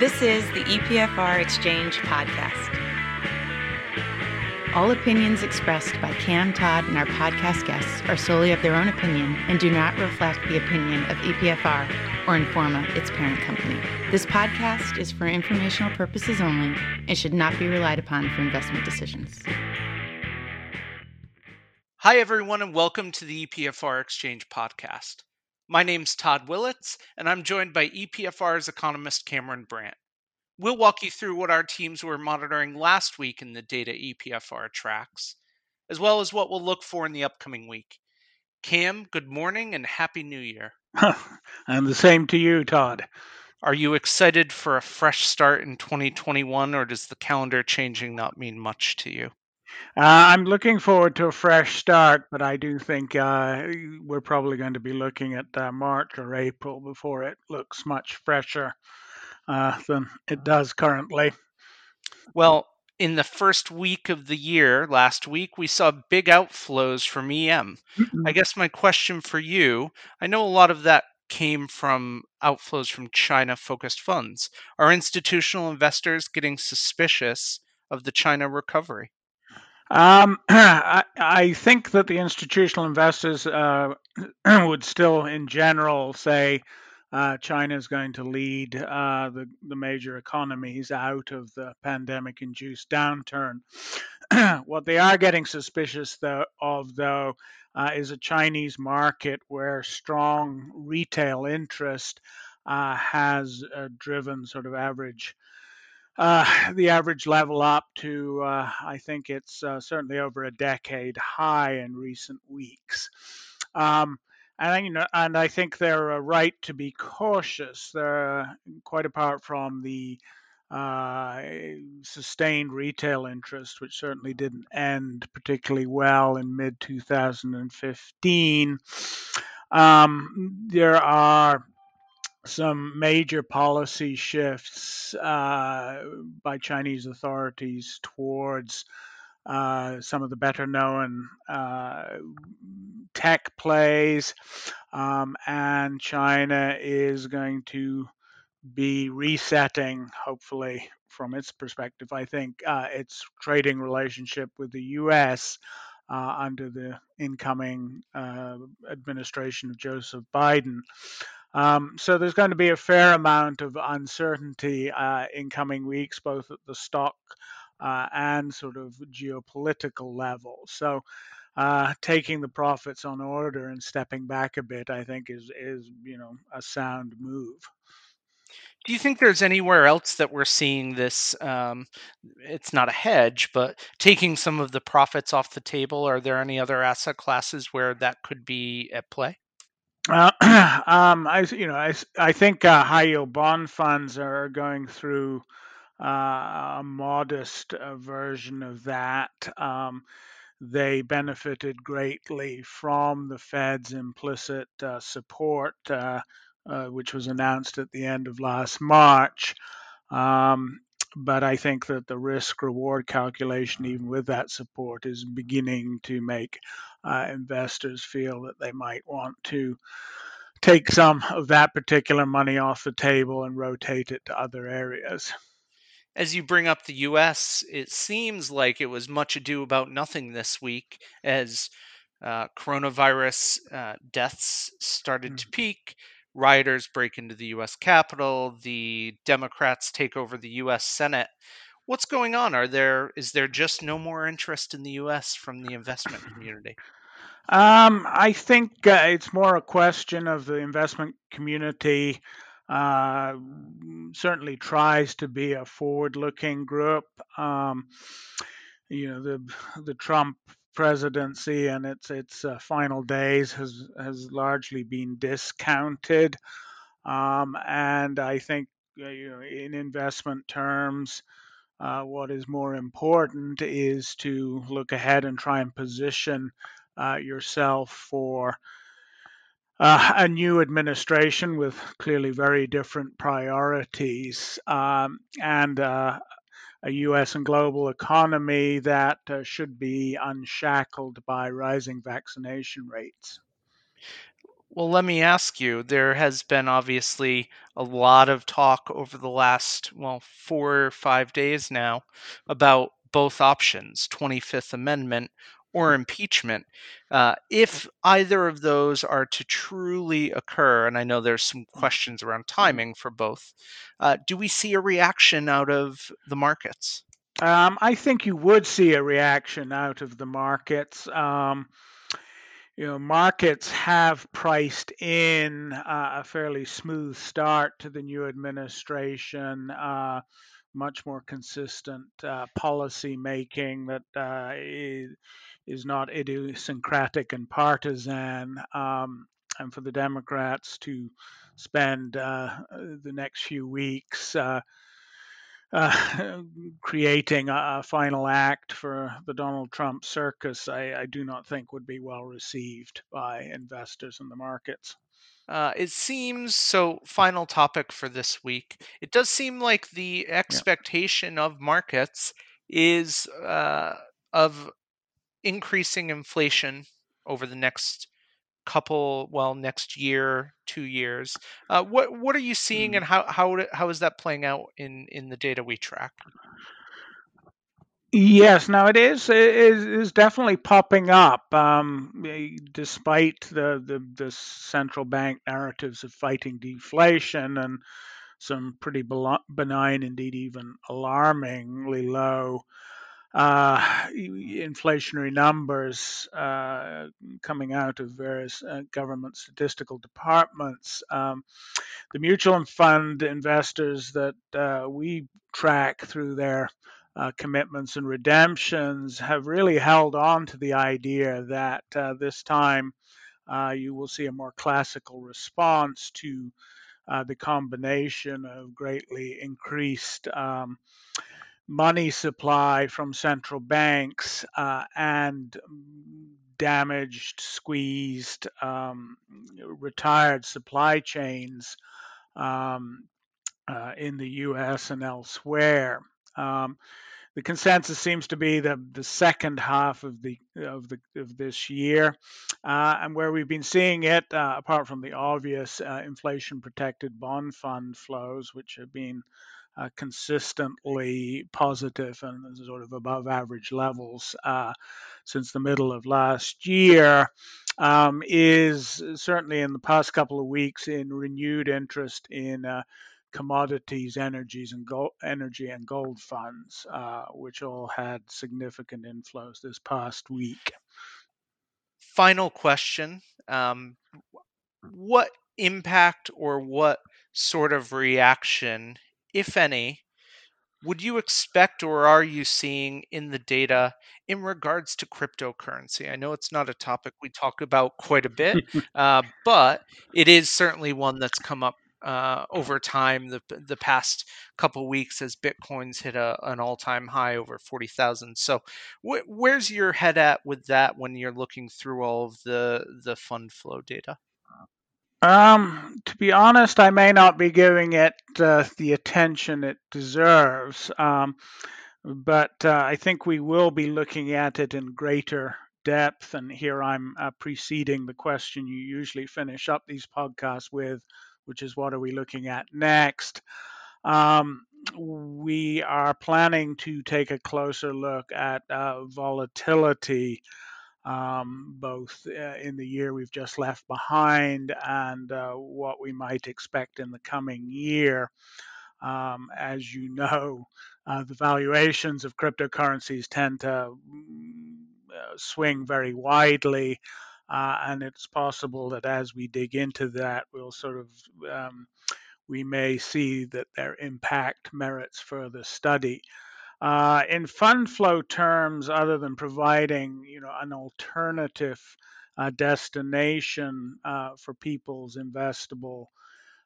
This is the EPFR Exchange Podcast. All opinions expressed by Cam Todd and our podcast guests are solely of their own opinion and do not reflect the opinion of EPFR or Informa, its parent company. This podcast is for informational purposes only and should not be relied upon for investment decisions. Hi, everyone, and welcome to the EPFR Exchange Podcast. My name's Todd Willits, and I'm joined by EPFR's economist Cameron Brandt. We'll walk you through what our teams were monitoring last week in the data EPFR tracks, as well as what we'll look for in the upcoming week. Cam, good morning and Happy New Year. and the same to you, Todd. Are you excited for a fresh start in 2021, or does the calendar changing not mean much to you? Uh, I'm looking forward to a fresh start, but I do think uh, we're probably going to be looking at uh, March or April before it looks much fresher uh, than it does currently. Well, in the first week of the year, last week, we saw big outflows from EM. Mm-hmm. I guess my question for you I know a lot of that came from outflows from China focused funds. Are institutional investors getting suspicious of the China recovery? Um, I, I, think that the institutional investors uh, would still, in general, say uh, China is going to lead uh, the, the major economies out of the pandemic induced downturn. what they are getting suspicious though, of, though, uh, is a Chinese market where strong retail interest uh, has uh, driven sort of average uh, the average level up to, uh, I think it's uh, certainly over a decade high in recent weeks. Um, and you know, and I think they're right to be cautious. They're quite apart from the uh, sustained retail interest, which certainly didn't end particularly well in mid 2015. Um, there are some major policy shifts uh, by Chinese authorities towards uh, some of the better known uh, tech plays. Um, and China is going to be resetting, hopefully, from its perspective, I think, uh, its trading relationship with the US. Uh, under the incoming uh, administration of Joseph Biden. Um, so there's going to be a fair amount of uncertainty uh, in coming weeks, both at the stock uh, and sort of geopolitical level. So uh, taking the profits on order and stepping back a bit, I think, is is you know a sound move. Do you think there's anywhere else that we're seeing this? Um, it's not a hedge, but taking some of the profits off the table. Are there any other asset classes where that could be at play? Uh, um, I, you know, I, I think uh, high yield bond funds are going through uh, a modest uh, version of that. Um, they benefited greatly from the Fed's implicit uh, support, uh, which was announced at the end of last March. Um, but I think that the risk reward calculation, even with that support, is beginning to make uh, investors feel that they might want to take some of that particular money off the table and rotate it to other areas. As you bring up the US, it seems like it was much ado about nothing this week as uh, coronavirus uh, deaths started mm-hmm. to peak rioters break into the US Capitol, the Democrats take over the US Senate. What's going on? Are there is there just no more interest in the US from the investment community? Um, I think uh, it's more a question of the investment community uh, certainly tries to be a forward-looking group. Um, you know, the the Trump presidency and its its uh, final days has has largely been discounted, um, and I think uh, you know in investment terms. Uh, what is more important is to look ahead and try and position uh, yourself for uh, a new administration with clearly very different priorities um, and uh, a U.S. and global economy that uh, should be unshackled by rising vaccination rates. Well, let me ask you there has been obviously a lot of talk over the last, well, four or five days now about both options 25th Amendment or impeachment. Uh, if either of those are to truly occur, and I know there's some questions around timing for both, uh, do we see a reaction out of the markets? Um, I think you would see a reaction out of the markets. Um, you know, markets have priced in uh, a fairly smooth start to the new administration, uh, much more consistent uh, policy making that uh, is, is, not idiosyncratic and partisan. Um, and for the Democrats to spend uh, the next few weeks uh, uh, creating a, a, final act for the Donald Trump circus, I, I, do not think would be well received by investors in the markets. Uh, it seems so. Final topic for this week. It does seem like the expectation yeah. of markets is uh, of increasing inflation over the next couple well next year two years uh, what what are you seeing mm. and how how how is that playing out in in the data we track Yes, now it is it is, is definitely popping up, um, eh, despite the, the the central bank narratives of fighting deflation and some pretty benign, indeed even alarmingly low uh, inflationary numbers uh, coming out of various uh, government statistical departments. Um, the mutual fund investors that uh, we track through their uh, commitments and redemptions have really held on to the idea that uh, this time you will see a more classical response to the combination of greatly increased um, money supply from central banks uh, and damaged, squeezed, um, retired supply chains um, uh, in the US and elsewhere. Um, the consensus seems to be the, the second half of the of the of this year, uh, and where we've been seeing it, uh, apart from the obvious uh, inflation protected bond fund flows, which have been uh, consistently positive and sort of above average levels uh, since the middle of last year um, is certainly in the past couple of weeks in renewed interest in uh, commodities, energies, and gold, energy and gold funds, uh, which all had significant inflows this past week. Final question: um, What impact or what sort of reaction if any, would you expect or are you seeing in the data in regards to cryptocurrency? I know it's not a topic we talk about quite a bit, uh, but it is certainly one that's come up uh, over time. The the past couple weeks as Bitcoin's hit a, an all time high over forty thousand. So, wh- where's your head at with that when you're looking through all of the the fund flow data? Um, to be honest, I may not be giving it uh, the attention it deserves, um, but uh, I think we will be looking at it in greater depth. And here I'm uh, preceding the question you usually finish up these podcasts with, which is what are we looking at next? Um, we are planning to take a closer look at uh, volatility um, both uh, in the year we've just left behind and uh, what we might expect in the coming year. Um, as you know, uh, the valuations of cryptocurrencies tend to mm, uh, swing very widely. Uh, and it's possible that as we dig into that, we'll sort of um, we may see that their impact merits further study. Uh, in fund flow terms, other than providing you know an alternative uh, destination uh, for people's investable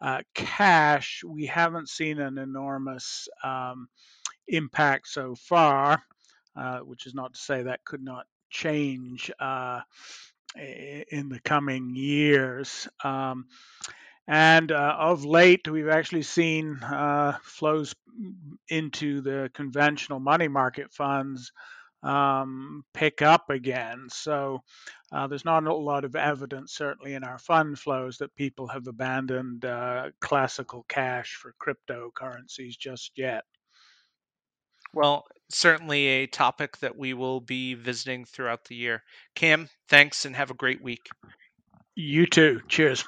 uh, cash, we haven't seen an enormous um, impact so far. Uh, which is not to say that could not change uh, in the coming years. Um, and uh, of late, we've actually seen uh, flows into the conventional money market funds um, pick up again. So uh, there's not a lot of evidence, certainly in our fund flows, that people have abandoned uh, classical cash for cryptocurrencies just yet. Well, certainly a topic that we will be visiting throughout the year. Cam, thanks and have a great week. You too. Cheers.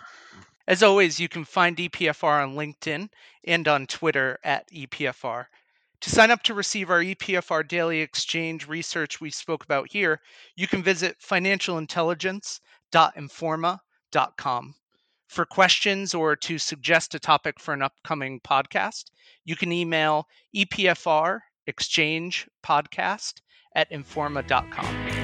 As always, you can find EPFR on LinkedIn and on Twitter at EPFR. To sign up to receive our EPFR daily exchange research we spoke about here, you can visit financialintelligence.informa.com. For questions or to suggest a topic for an upcoming podcast, you can email EPFR exchange podcast at informa.com.